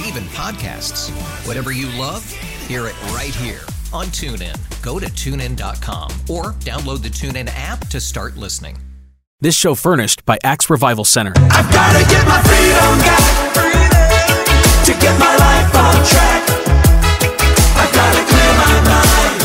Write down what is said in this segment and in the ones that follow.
Yes. And even podcasts. Whatever you love, hear it right here on TuneIn. Go to tunein.com or download the TuneIn app to start listening. This show furnished by Axe Revival Center. I've gotta get my freedom back to get my life on track. I've gotta clear my mind.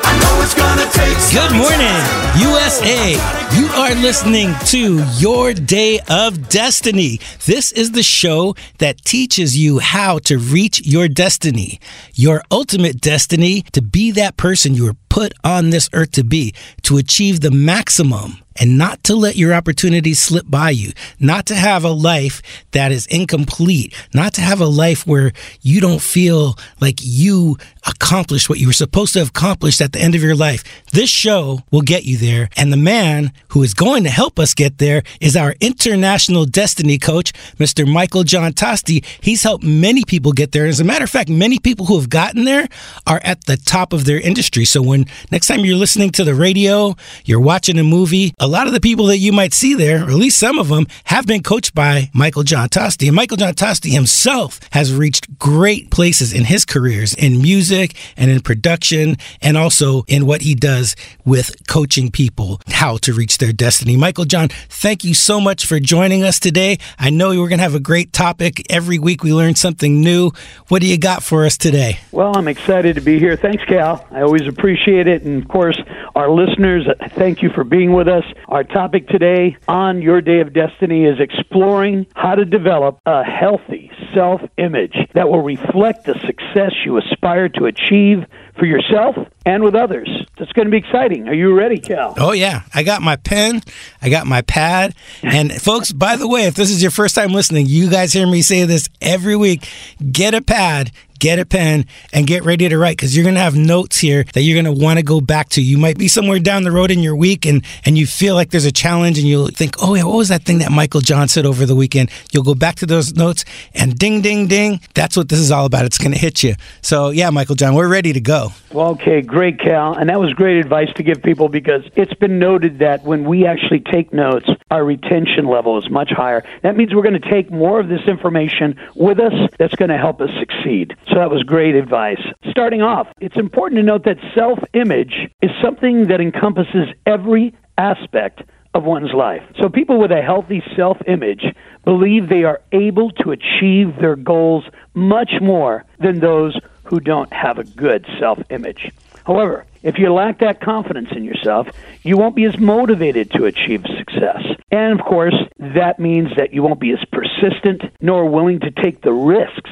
I know it's gonna take Good morning, time. USA. You are listening to Your Day of Destiny. This is the show that teaches you how to reach your destiny, your ultimate destiny to be that person you were put on this earth to be, to achieve the maximum and not to let your opportunities slip by you, not to have a life that is incomplete, not to have a life where you don't feel like you accomplished what you were supposed to have accomplished at the end of your life. This show will get you there. And the man who is going to help us get there is our international destiny coach, Mr. Michael John Toste. He's helped many people get there. As a matter of fact, many people who have gotten there are at the top of their industry. So when next time you're listening to the radio, you're watching a movie, a lot of the people that you might see there, or at least some of them, have been coached by Michael John Toste. And Michael John Toste himself has reached great places in his careers in music and in production, and also in what he does with coaching people how to reach their destiny. Michael John, thank you so much for joining us today. I know we're going to have a great topic. Every week we learn something new. What do you got for us today? Well, I'm excited to be here. Thanks, Cal. I always appreciate it. And of course, our listeners, uh, thank you for being with us. Our topic today on Your Day of Destiny is exploring how to develop a healthy self image that will reflect the success you aspire to achieve for yourself and with others. It's going to be exciting. Are you ready, Cal? Oh, yeah. I got my pen, I got my pad. And, folks, by the way, if this is your first time listening, you guys hear me say this every week get a pad. Get a pen and get ready to write because you're going to have notes here that you're going to want to go back to. You might be somewhere down the road in your week and, and you feel like there's a challenge and you'll think, oh, yeah, what was that thing that Michael John said over the weekend? You'll go back to those notes and ding, ding, ding. That's what this is all about. It's going to hit you. So, yeah, Michael John, we're ready to go. Well, okay, great, Cal. And that was great advice to give people because it's been noted that when we actually take notes, our retention level is much higher. That means we're going to take more of this information with us that's going to help us succeed. So that was great advice. Starting off, it's important to note that self image is something that encompasses every aspect of one's life. So people with a healthy self image believe they are able to achieve their goals much more than those who don't have a good self image. However, if you lack that confidence in yourself, you won't be as motivated to achieve success. And of course, that means that you won't be as persistent nor willing to take the risks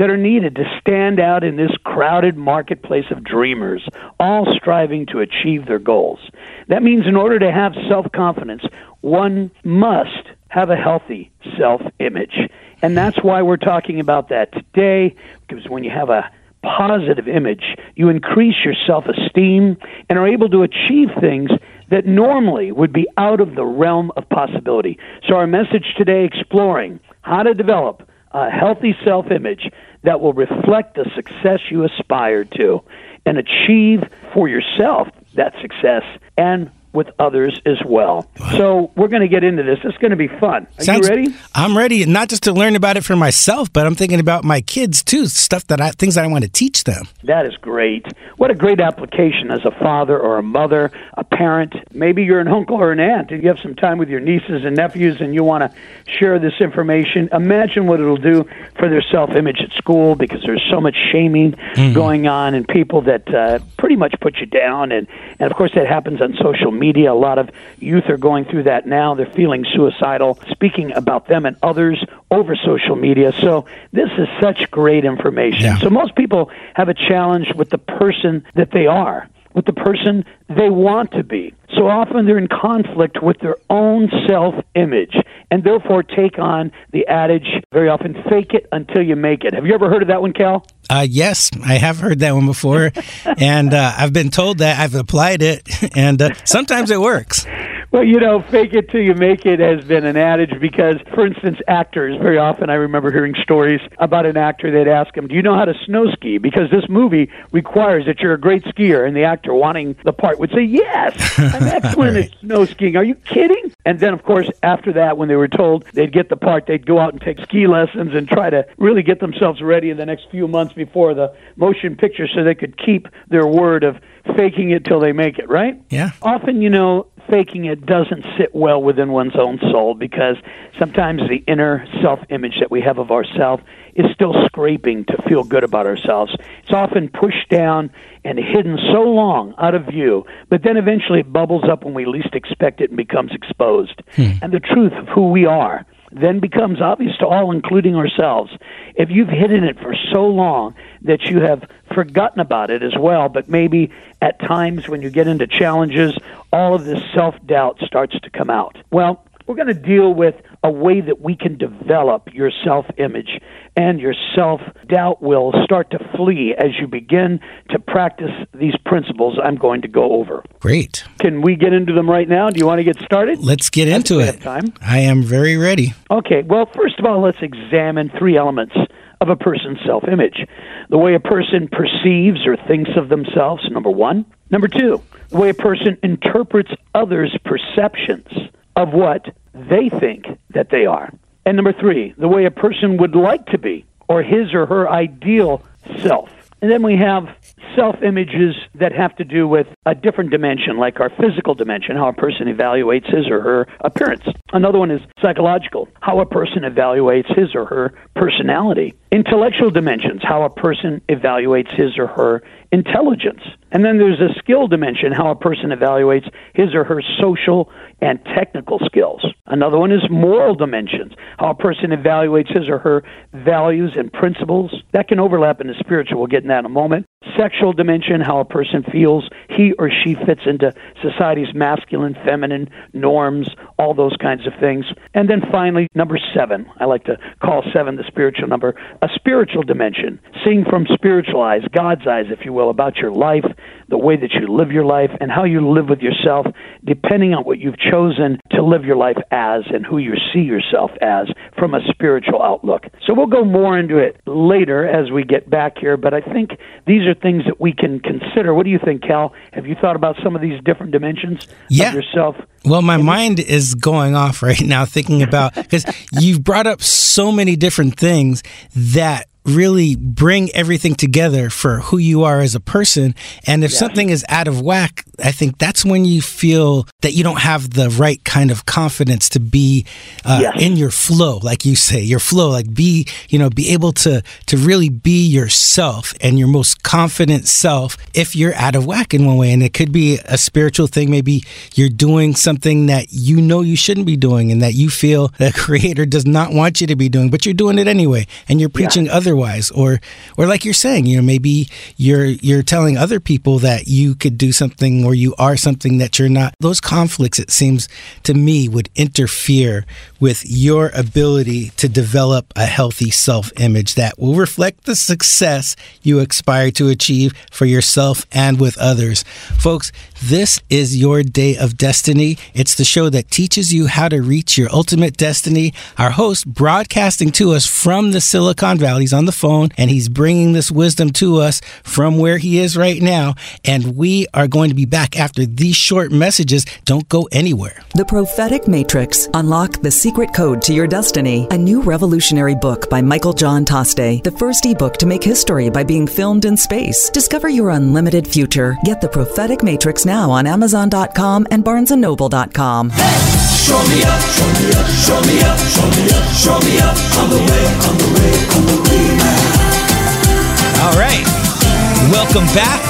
that are needed to stand out in this crowded marketplace of dreamers, all striving to achieve their goals. That means in order to have self confidence, one must have a healthy self image. And that's why we're talking about that today, because when you have a positive image, you increase your self esteem and are able to achieve things that normally would be out of the realm of possibility. So, our message today exploring how to develop a healthy self image that will reflect the success you aspire to and achieve for yourself that success and with others as well. So we're going to get into this. It's going to be fun. Are Sounds- you ready? I'm ready, not just to learn about it for myself, but I'm thinking about my kids too. Stuff that I things that I want to teach them. That is great. What a great application as a father or a mother, a parent. Maybe you're an uncle or an aunt and you have some time with your nieces and nephews and you want to share this information. Imagine what it'll do for their self image at school because there's so much shaming going on and people that uh, pretty much put you down. And, and of course, that happens on social media. A lot of youth are going through that now. They're feeling suicidal, speaking about them and others over social media. So this is such great information. Yeah. So most people have a challenge with the person that they are, with the person they want to be. So often they're in conflict with their own self image and therefore take on the adage very often fake it until you make it. Have you ever heard of that one, Cal? Uh, yes, I have heard that one before, and uh, I've been told that I've applied it, and uh, sometimes it works. Well, you know, fake it till you make it has been an adage because, for instance, actors, very often I remember hearing stories about an actor. They'd ask him, Do you know how to snow ski? Because this movie requires that you're a great skier. And the actor wanting the part would say, Yes, I'm excellent at snow skiing. Are you kidding? And then, of course, after that, when they were told they'd get the part, they'd go out and take ski lessons and try to really get themselves ready in the next few months before the motion picture so they could keep their word of faking it till they make it, right? Yeah. often, you know, faking it doesn't sit well within one's own soul because sometimes the inner self image that we have of ourselves is still scraping to feel good about ourselves. It's often pushed down and hidden so long out of view, but then eventually it bubbles up when we least expect it and becomes exposed. Hmm. And the truth of who we are then becomes obvious to all, including ourselves. If you've hidden it for so long that you have forgotten about it as well, but maybe at times when you get into challenges, all of this self doubt starts to come out. Well, we're going to deal with a way that we can develop your self image and your self doubt will start to flee as you begin to practice these principles I'm going to go over. Great. Can we get into them right now? Do you want to get started? Let's get into it. time. I am very ready. Okay, well, first of all, let's examine three elements of a person's self image the way a person perceives or thinks of themselves, number one. Number two, the way a person interprets others' perceptions of what they think that they are. And number three, the way a person would like to be, or his or her ideal self. And then we have self images that have to do with a different dimension, like our physical dimension, how a person evaluates his or her appearance. Another one is psychological, how a person evaluates his or her personality. Intellectual dimensions, how a person evaluates his or her intelligence. And then there's a skill dimension, how a person evaluates his or her social and technical skills. Another one is moral dimensions, how a person evaluates his or her values and principles. That can overlap into spiritual. We'll get in that in a moment. Sexual dimension, how a person feels he or she fits into society's masculine, feminine norms, all those kinds of things. And then finally, number seven, I like to call seven the spiritual number, a spiritual dimension, seeing from spiritual eyes, God's eyes, if you will, about your life, the way that you live your life, and how you live with yourself, depending on what you've chosen to live your life as and who you see yourself as from a spiritual outlook. So we'll go more into it later as we get back here, but I think these are things that we can consider. What do you think, Cal? Have you thought about some of these different dimensions Yeah. of yourself? Well, my mind is going off right now thinking about because you've brought up so many different things that really bring everything together for who you are as a person. And if something is out of whack, I think that's when you feel that you don't have the right kind of confidence to be uh, Yes. in your flow, like you say, your flow, like be, you know, be able to to really be yourself and your most confident self if you're out of whack in one way. And it could be a spiritual thing. Maybe you're doing something that you know you shouldn't be doing and that you feel the creator does not want you to be doing, but you're doing it anyway and you're preaching otherwise. Or or like you're saying, you know, maybe you're you're telling other people that you could do something or you are something that you're not. Those conflicts, it seems to me, would interfere with your ability to develop a healthy self image that will reflect the success you aspire to achieve for yourself and with others. Folks, this is your day of destiny. It's the show that teaches you how to reach your ultimate destiny. Our host broadcasting to us from the Silicon Valley. He's on the phone and he's bringing this wisdom to us from where he is right now. And we are going to be back after these short messages. Don't go anywhere. The Prophetic Matrix Unlock the Secret Code to Your Destiny, a new revolutionary book by Michael John Toste, the first ebook to make history by being filmed in space. Discover your unlimited future. Get the Prophetic Matrix now on Amazon.com and BarnesandNoble.com. Show me up, show me up, show me up, show me up, show me up. On the way, on the way, on the way now. All right. Welcome back.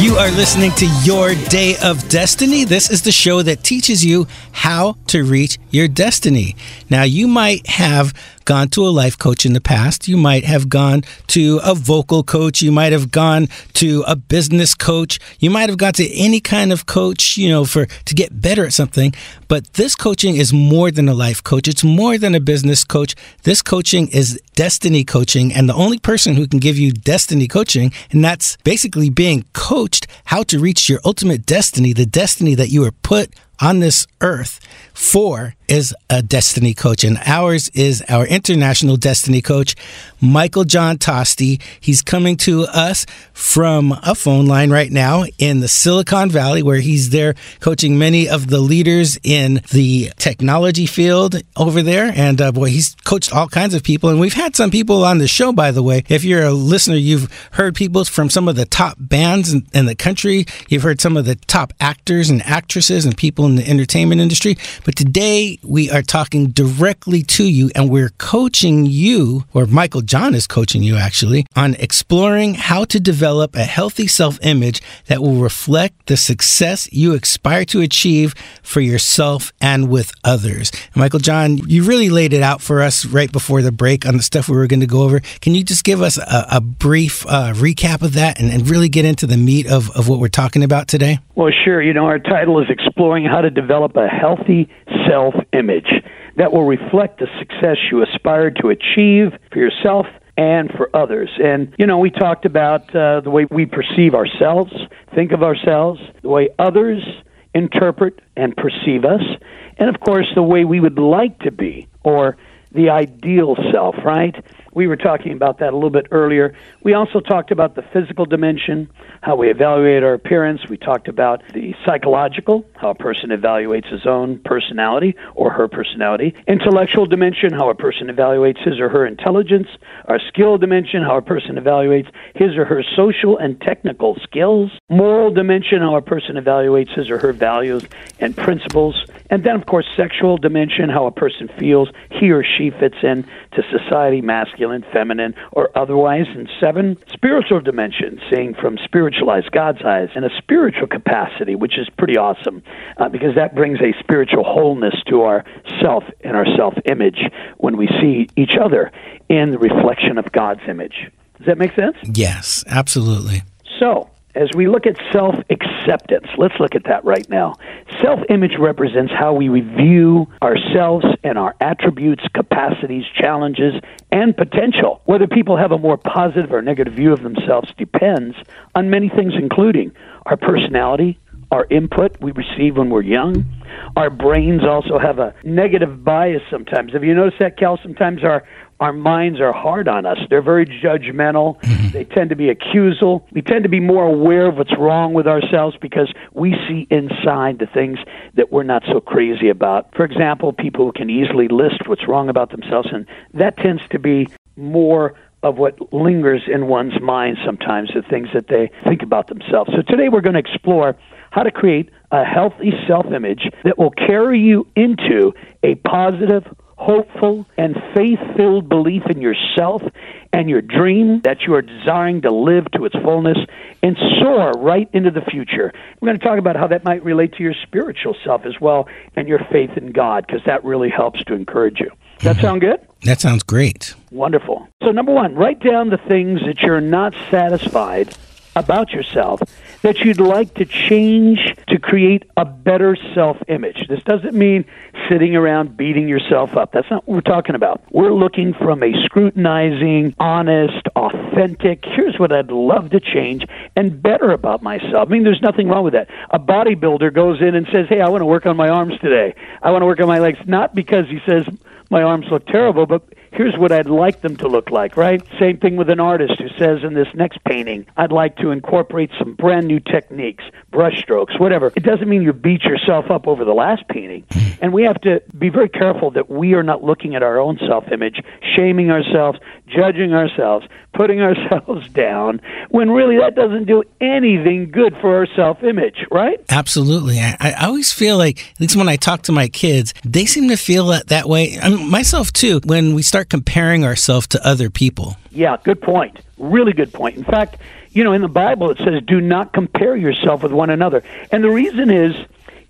You are listening to Your Day of Destiny. This is the show that teaches you how to reach your destiny. Now, you might have gone to a life coach in the past. You might have gone to a vocal coach. You might have gone to a business coach. You might have gone to any kind of coach, you know, for to get better at something. But this coaching is more than a life coach. It's more than a business coach. This coaching is destiny coaching. And the only person who can give you destiny coaching, and that's basically being coached how to reach your ultimate destiny, the destiny that you were put on this earth for is a destiny coach, and ours is our international destiny coach, Michael John Toste. He's coming to us from a phone line right now in the Silicon Valley, where he's there coaching many of the leaders in the technology field over there. And uh, boy, he's coached all kinds of people. And we've had some people on the show, by the way. If you're a listener, you've heard people from some of the top bands in, in the country, you've heard some of the top actors and actresses and people in the entertainment industry. But today, we are talking directly to you and we're coaching you, or Michael John is coaching you actually, on exploring how to develop a healthy self image that will reflect the success you aspire to achieve for yourself and with others. And Michael John, you really laid it out for us right before the break on the stuff we were going to go over. Can you just give us a, a brief uh, recap of that and, and really get into the meat of, of what we're talking about today? Well, sure. You know, our title is Exploring How to Develop a Healthy Self Image that will reflect the success you aspire to achieve for yourself and for others. And, you know, we talked about uh, the way we perceive ourselves, think of ourselves, the way others interpret and perceive us, and, of course, the way we would like to be or the ideal self, right? We were talking about that a little bit earlier. We also talked about the physical dimension, how we evaluate our appearance. We talked about the psychological, how a person evaluates his own personality or her personality. Intellectual dimension, how a person evaluates his or her intelligence. Our skill dimension, how a person evaluates his or her social and technical skills. Moral dimension, how a person evaluates his or her values and principles. And then, of course, sexual dimension, how a person feels he or she fits in to society, masculine, feminine, or otherwise. And seven, spiritual dimension, seeing from spiritualized God's eyes and a spiritual capacity, which is pretty awesome uh, because that brings a spiritual wholeness to our self and our self image when we see each other in the reflection of God's image. Does that make sense? Yes, absolutely. So, as we look at self acceptance, let's look at that right now. Self image represents how we review ourselves and our attributes, capacities, challenges, and potential. Whether people have a more positive or negative view of themselves depends on many things, including our personality, our input we receive when we're young. Our brains also have a negative bias sometimes. Have you noticed that, Cal? Sometimes our our minds are hard on us. They're very judgmental. Mm-hmm. They tend to be accusal. We tend to be more aware of what's wrong with ourselves because we see inside the things that we're not so crazy about. For example, people who can easily list what's wrong about themselves, and that tends to be more of what lingers in one's mind sometimes, the things that they think about themselves. So today we're going to explore how to create a healthy self image that will carry you into a positive, hopeful, and faith filled belief in yourself and your dream that you are desiring to live to its fullness and soar right into the future. We're going to talk about how that might relate to your spiritual self as well and your faith in God because that really helps to encourage you. Does that sound good? That sounds great. Wonderful. So, number one, write down the things that you're not satisfied about yourself that you'd like to change to create a better self image. This doesn't mean sitting around beating yourself up. That's not what we're talking about. We're looking from a scrutinizing, honest, authentic, here's what I'd love to change and better about myself. I mean, there's nothing wrong with that. A bodybuilder goes in and says, Hey, I want to work on my arms today. I want to work on my legs. Not because he says, my arms look terrible, but here's what I'd like them to look like, right? Same thing with an artist who says in this next painting, I'd like to incorporate some brand new techniques, brush strokes, whatever. It doesn't mean you beat yourself up over the last painting. Hmm. And we have to be very careful that we are not looking at our own self image, shaming ourselves, judging ourselves, putting ourselves down, when really that doesn't do anything good for our self image, right? Absolutely. I, I always feel like, at least when I talk to my kids, they seem to feel that, that way. I mean, myself too, when we start comparing ourselves to other people. Yeah, good point. Really good point. In fact, you know, in the Bible it says, do not compare yourself with one another. And the reason is,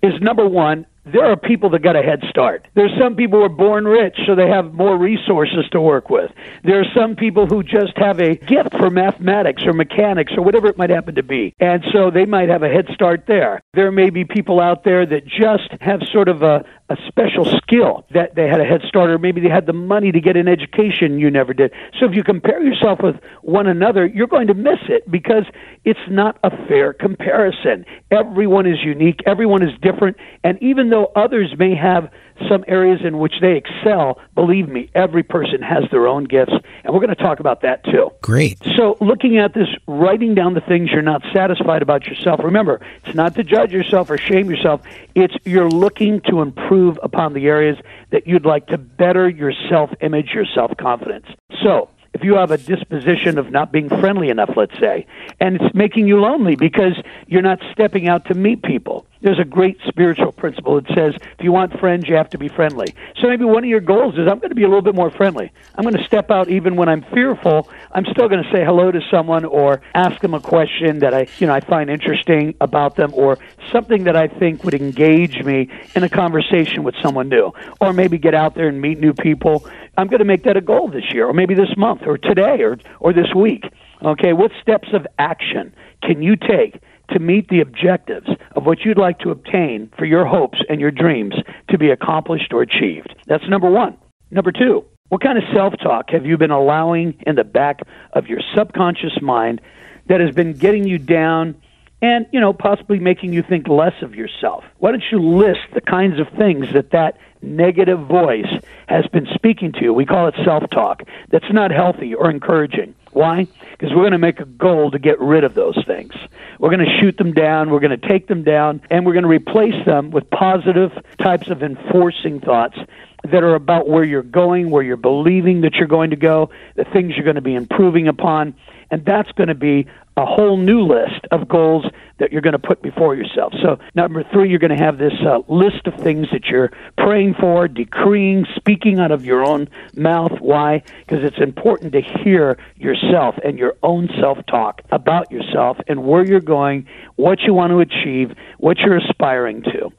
is number one, there are people that got a head start. There's some people who are born rich, so they have more resources to work with. There are some people who just have a gift for mathematics or mechanics or whatever it might happen to be. And so they might have a head start there. There may be people out there that just have sort of a, a special skill that they had a head start or maybe they had the money to get an education you never did. So if you compare yourself with one another, you're going to miss it because it's not a fair comparison. Everyone is unique, everyone is different, and even though others may have some areas in which they excel, believe me, every person has their own gifts, and we're going to talk about that too. Great. So, looking at this, writing down the things you're not satisfied about yourself. Remember, it's not to judge yourself or shame yourself. It's you're looking to improve upon the areas that you'd like to better your self-image, your self-confidence. So, if you have a disposition of not being friendly enough, let's say, and it's making you lonely because you're not stepping out to meet people. There's a great spiritual principle that says if you want friends, you have to be friendly. So maybe one of your goals is I'm going to be a little bit more friendly. I'm going to step out even when I'm fearful. I'm still going to say hello to someone or ask them a question that I, you know, I find interesting about them or something that I think would engage me in a conversation with someone new. Or maybe get out there and meet new people. I'm going to make that a goal this year or maybe this month or today or or this week. Okay, what steps of action can you take to meet the objectives of what you'd like to obtain for your hopes and your dreams to be accomplished or achieved. That's number one. Number two, what kind of self talk have you been allowing in the back of your subconscious mind that has been getting you down and, you know, possibly making you think less of yourself? Why don't you list the kinds of things that that negative voice has been speaking to you? We call it self talk. That's not healthy or encouraging. Why? Because we're going to make a goal to get rid of those things. We're going to shoot them down, we're going to take them down, and we're going to replace them with positive types of enforcing thoughts that are about where you're going, where you're believing that you're going to go, the things you're going to be improving upon. And that's going to be a whole new list of goals that you're going to put before yourself. So, number three, you're going to have this uh, list of things that you're praying for, decreeing, speaking out of your own mouth. Why? Because it's important to hear yourself and your own self talk about yourself and where you're going, what you want to achieve, what you're aspiring to.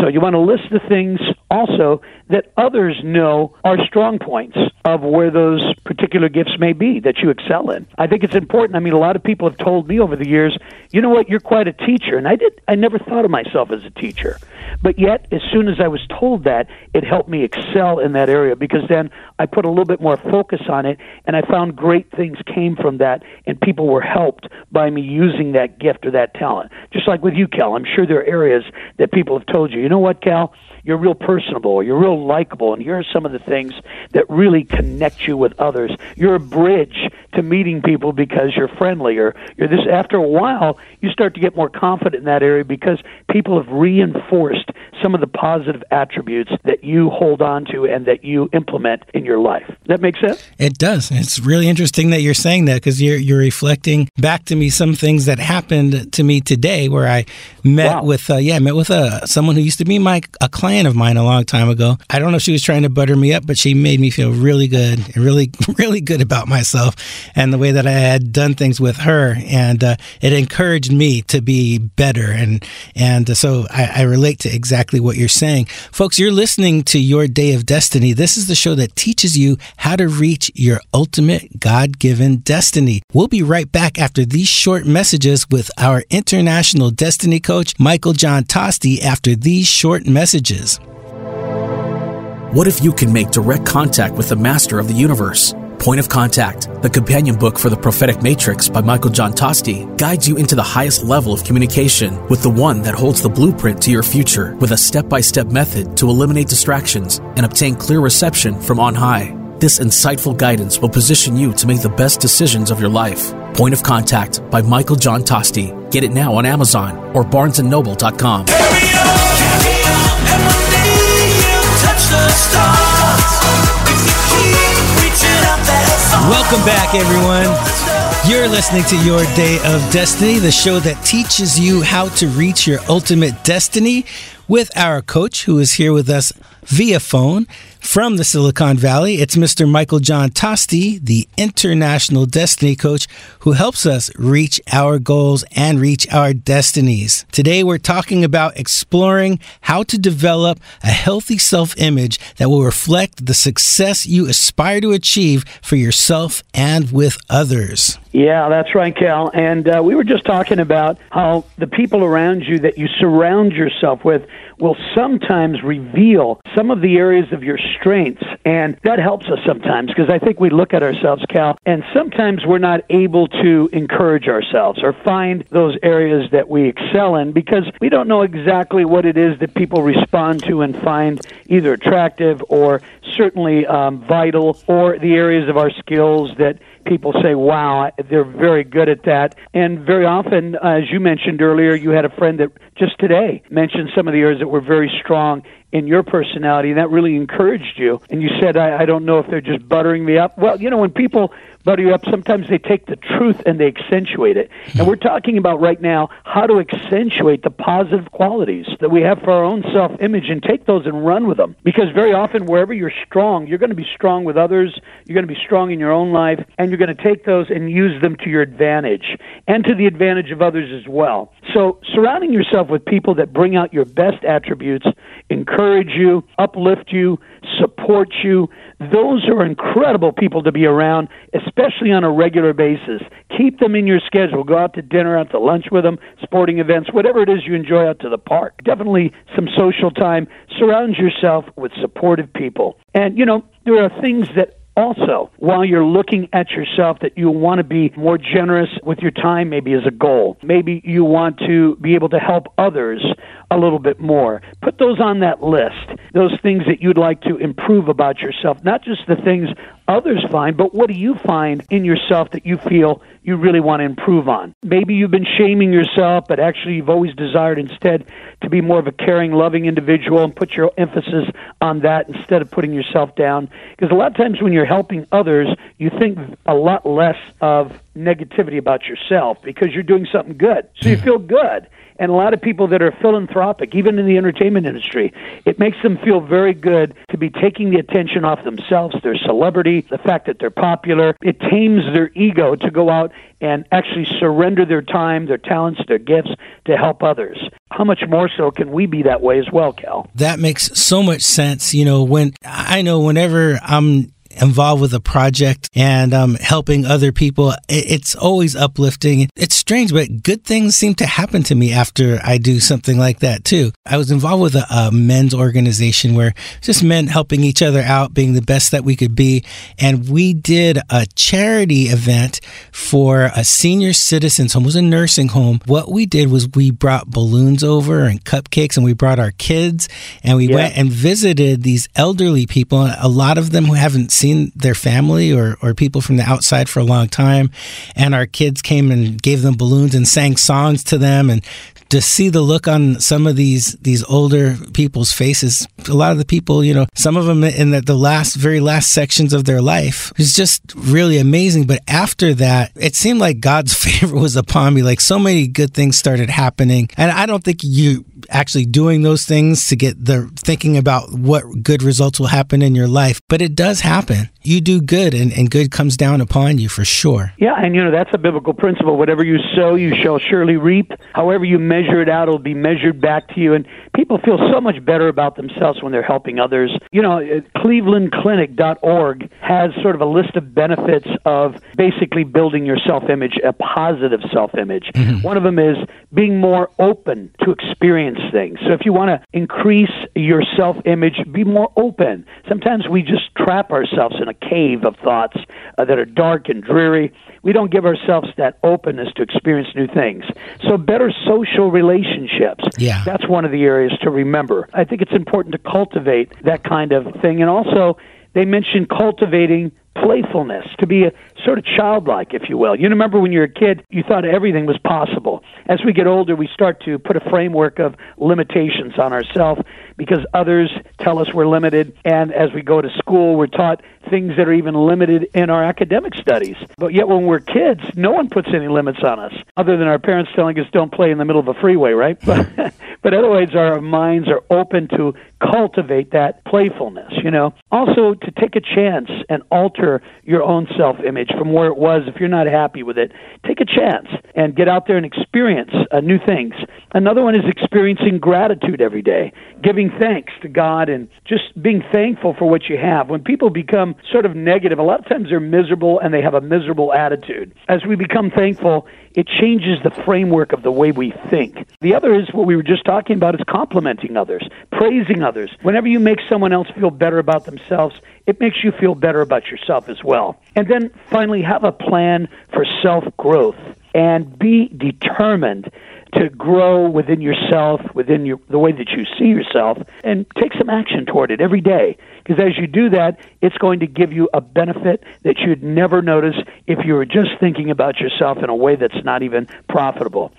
So, you want to list the things also that others know are strong points of where those particular gifts may be that you excel in. I think it's important. I mean, a lot of people have told me over the years, you know what, you're quite a teacher. And I did I never thought of myself as a teacher. But yet as soon as I was told that, it helped me excel in that area because then I put a little bit more focus on it and I found great things came from that and people were helped by me using that gift or that talent. Just like with you, Cal, I'm sure there are areas that people have told you, you know what, Cal, you're real personable, you're real likable, and here are some of the things that really connect you with others. You're a bridge to meeting people because you're friendly, or you're this. After a while, you start to get more confident in that area because people have reinforced some of the positive attributes that you hold on to and that you implement in your life. Does that make sense? It does. It's really interesting that you're saying that because you're you're reflecting back to me some things that happened to me today where I met Wow. with uh, yeah met with uh, someone who used to be my a client of mine a long time ago. I don't know if she was trying to butter me up, but she made me feel really good and really really good about myself and the way that I had done things with her, and uh, it encouraged me to be better. And and so I, I relate to exactly what you're saying, folks. You're listening to Your Day of Destiny. This is the show that teaches you how to reach your ultimate God given destiny. We'll be right back after these short messages with our international destiny coach, Michael John Toste, after these short messages. What if you can make direct contact with the master of the universe? Point of Contact, the companion book for the Prophetic Matrix by Michael John Toste, guides you into the highest level of communication with the one that holds the blueprint to your future with a step by step method to eliminate distractions and obtain clear reception from on high. This insightful guidance will position you to make the best decisions of your life. Point of Contact by Michael John Toste. Get it now on Amazon or barnesandnoble.com. Welcome back, everyone. You're listening to Your Day of Destiny, the show that teaches you how to reach your ultimate destiny with our coach who is here with us via phone from the Silicon Valley. It's Mr. Michael John Toste, the international destiny coach who helps us reach our goals and reach our destinies. Today, we're talking about exploring how to develop a healthy self image that will reflect the success you aspire to achieve for yourself and with others. Yeah, that's right, Cal. And uh, we were just talking about how the people around you that you surround yourself with will sometimes reveal some of the areas of your strengths. And that helps us sometimes because I think we look at ourselves, Cal, and sometimes we're not able to encourage ourselves or find those areas that we excel in because we don't know exactly what it is that people respond to and find either attractive or certainly um, vital or the areas of our skills that people say, wow, they're very good at that. And very often, as you mentioned earlier, you had a friend that just today mentioned some of the areas that were very strong in your personality, and that really encouraged you. And you said, I, I don't know if they're just buttering me up. Well, you know, when people butter you up, sometimes they take the truth and they accentuate it. Hmm. And we're talking about right now how to accentuate the positive qualities that we have for our own self image and take those and run with them. Because very often, wherever you're strong, you're going to be strong with others, you're going to be strong in your own life, and you're going to take those and use them to your advantage and to the advantage of others as well. So, surrounding yourself with people that bring out your best attributes, encourage you, uplift you, support you, those are incredible people to be around, especially on a regular basis. Keep them in your schedule. Go out to dinner, out to lunch with them, sporting events, whatever it is you enjoy out to the park. Definitely some social time. Surround yourself with supportive people. And, you know, there are things that also, while you're looking at yourself, that you want to be more generous with your time, maybe as a goal. Maybe you want to be able to help others a little bit more. Put those on that list, those things that you'd like to improve about yourself, not just the things others find, but what do you find in yourself that you feel you really want to improve on? Maybe you've been shaming yourself, but actually you've always desired instead to be more of a caring, loving individual and put your emphasis on that instead of putting yourself down. Because a lot of times when you're helping others, you think a lot less of negativity about yourself because you're doing something good. So you hmm. feel good and a lot of people that are philanthropic, even in the entertainment industry, it makes them feel very good to be taking the attention off themselves, their celebrity, the fact that they're popular. It tames their ego to go out and actually surrender their time, their talents, their gifts to help others. How much more so can we be that way as well, Cal? That makes so much sense. You know, when I know whenever I'm involved with a project and um, helping other people, it's always uplifting. It's strange, but good things seem to happen to me after I do something like that too. I was involved with a, a men's organization where just men helping each other out, being the best that we could be. And we did a charity event for a senior citizens home. It was a nursing home. What we did was we brought balloons over and cupcakes and we brought our kids and we yeah. went and visited these elderly people. A lot of them who haven't seen their family or, or people from the outside for a long time. And our kids came and gave them balloons and sang songs to them. And to see the look on some of these these older people's faces, a lot of the people, you know, some of them in the, the last, very last sections of their life, is just really amazing. But after that, it seemed like God's favor was upon me. Like so many good things started happening. And I don't think you actually doing those things to get the thinking about what good results will happen in your life, but it does happen. You do good and, and good comes down upon you for sure. Yeah, and you know, that's a biblical principle. Whatever you sow, you shall surely reap. However you measure it out, it'll be measured back to you. And people feel so much better about themselves when they're helping others. You know, uh, clevelandclinic.org has sort of a list of benefits of basically building your self image, a positive self image. Mm-hmm. One of them is being more open to experience things. So if you want to increase your self image, be more open. Sometimes we just trap ourselves in a cave of thoughts uh, that are dark and dreary. We don't give ourselves that openness to experience new things. So better social relationships. Yeah. That's one of the areas to remember. I think it's important to cultivate that kind of thing and also they mentioned cultivating playfulness, to be a sort of childlike, if you will. You remember when you were a kid, you thought everything was possible. As we get older, we start to put a framework of limitations on ourselves because others tell us we're limited. And as we go to school, we're taught things that are even limited in our academic studies. But yet, when we're kids, no one puts any limits on us other than our parents telling us don't play in the middle of a freeway, right? But, otherwise, our minds are open to cultivate that playfulness, you know. Also, to take a chance and alter your own self image from where it was if you're not happy with it. Take a chance and get out there and experience uh, new things. Another one is experiencing gratitude every day, giving thanks to God and just being thankful for what you have. When people become sort of negative, a lot of times they're miserable and they have a miserable attitude. As we become thankful, it changes the framework of the way we think. The other is what we were just talking about is complimenting others, praising others. Whenever you make someone else feel better about themselves, it makes you feel better about yourself as well. And then finally, have a plan for self growth and be determined to grow within yourself, within your, the way that you see yourself, and take some action toward it every day. Because as you do that, it's going to give you a benefit that you'd never notice if you were just thinking about yourself in a way that's not even profitable.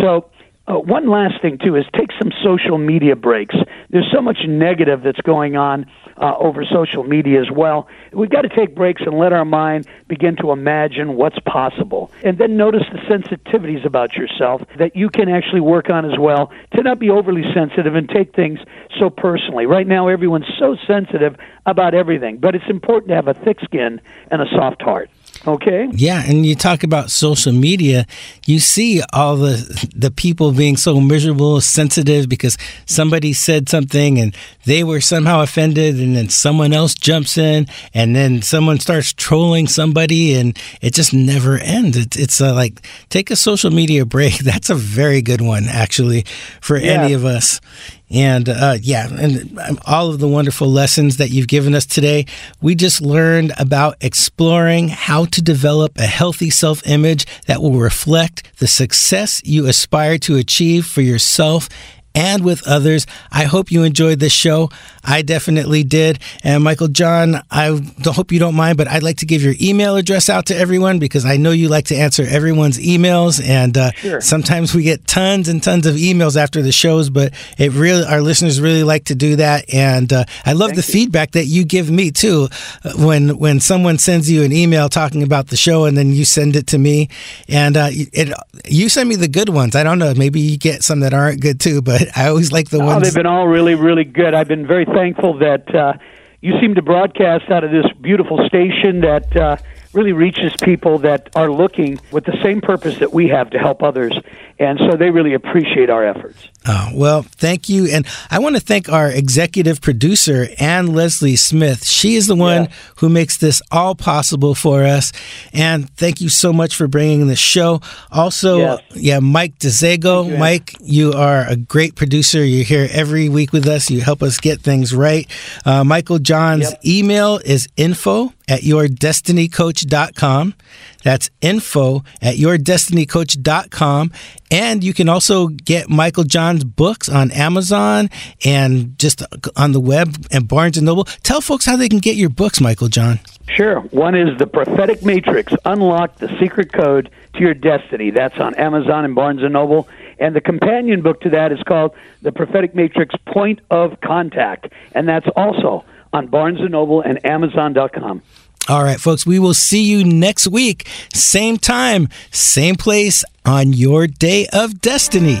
So, uh, one last thing too is take some social media breaks. There's so much negative that's going on uh, over social media as well. We've got to take breaks and let our mind begin to imagine what's possible, and then notice the sensitivities about yourself that you can actually work on as well to not be overly sensitive and take things so personally. Right now, everyone's so sensitive about everything, but it's important to have a thick skin and a soft heart. Okay. Yeah, and you talk about social media, you see all the the people being so miserable, sensitive because somebody said something and they were somehow offended and then someone else jumps in and then someone starts trolling somebody and it just never ends. It's it's uh, like take a social media break. That's a very good one actually for Yeah. any of us. And uh, yeah, and um, all of the wonderful lessons that you've given us today. We just learned about exploring how to develop a healthy self image that will reflect the success you aspire to achieve for yourself and with others. I hope you enjoyed this show. I definitely did. And Michael John, I hope you don't mind, but I'd like to give your email address out to everyone because I know you like to answer everyone's emails. And uh, Sure. sometimes we get tons and tons of emails after the shows, but it really, our listeners really like to do that. And uh, I love the feedback that you give me too. When when someone sends you an email talking about the show, and then you send it to me, and uh, it you send me the good ones. I don't know, maybe you get some that aren't good too, but I always like the Oh, ones. they've been all really, really good. I've been very thankful that uh, you seem to broadcast out of this beautiful station that uh, really reaches people that are looking with the same purpose that we have to help others. And so they really appreciate our efforts. Oh, well, thank you. And I want to thank our executive producer, Ann Leslie Smith. She is the one Yeah. who makes this all possible for us. And thank you so much for bringing the show. Also, Yes. yeah, Mike DeZago. you, Mike, you are a great producer. You're here every week with us. You help us get things right. Uh, Michael John's Yep. email is info at yourdestinycoach.com. That's info at yourdestinycoach.com. And you can also get Michael John's books on Amazon and just on the web and Barnes and Noble. Tell folks how they can get your books, Michael John. Sure. One is The Prophetic Matrix Unlock the Secret Code to Your Destiny. That's on Amazon and Barnes and Noble. And the companion book to that is called The Prophetic Matrix Point of Contact. And that's also on Barnes and Noble and Amazon.com. All right, folks, we will see you next week, same time, same place on your day of destiny.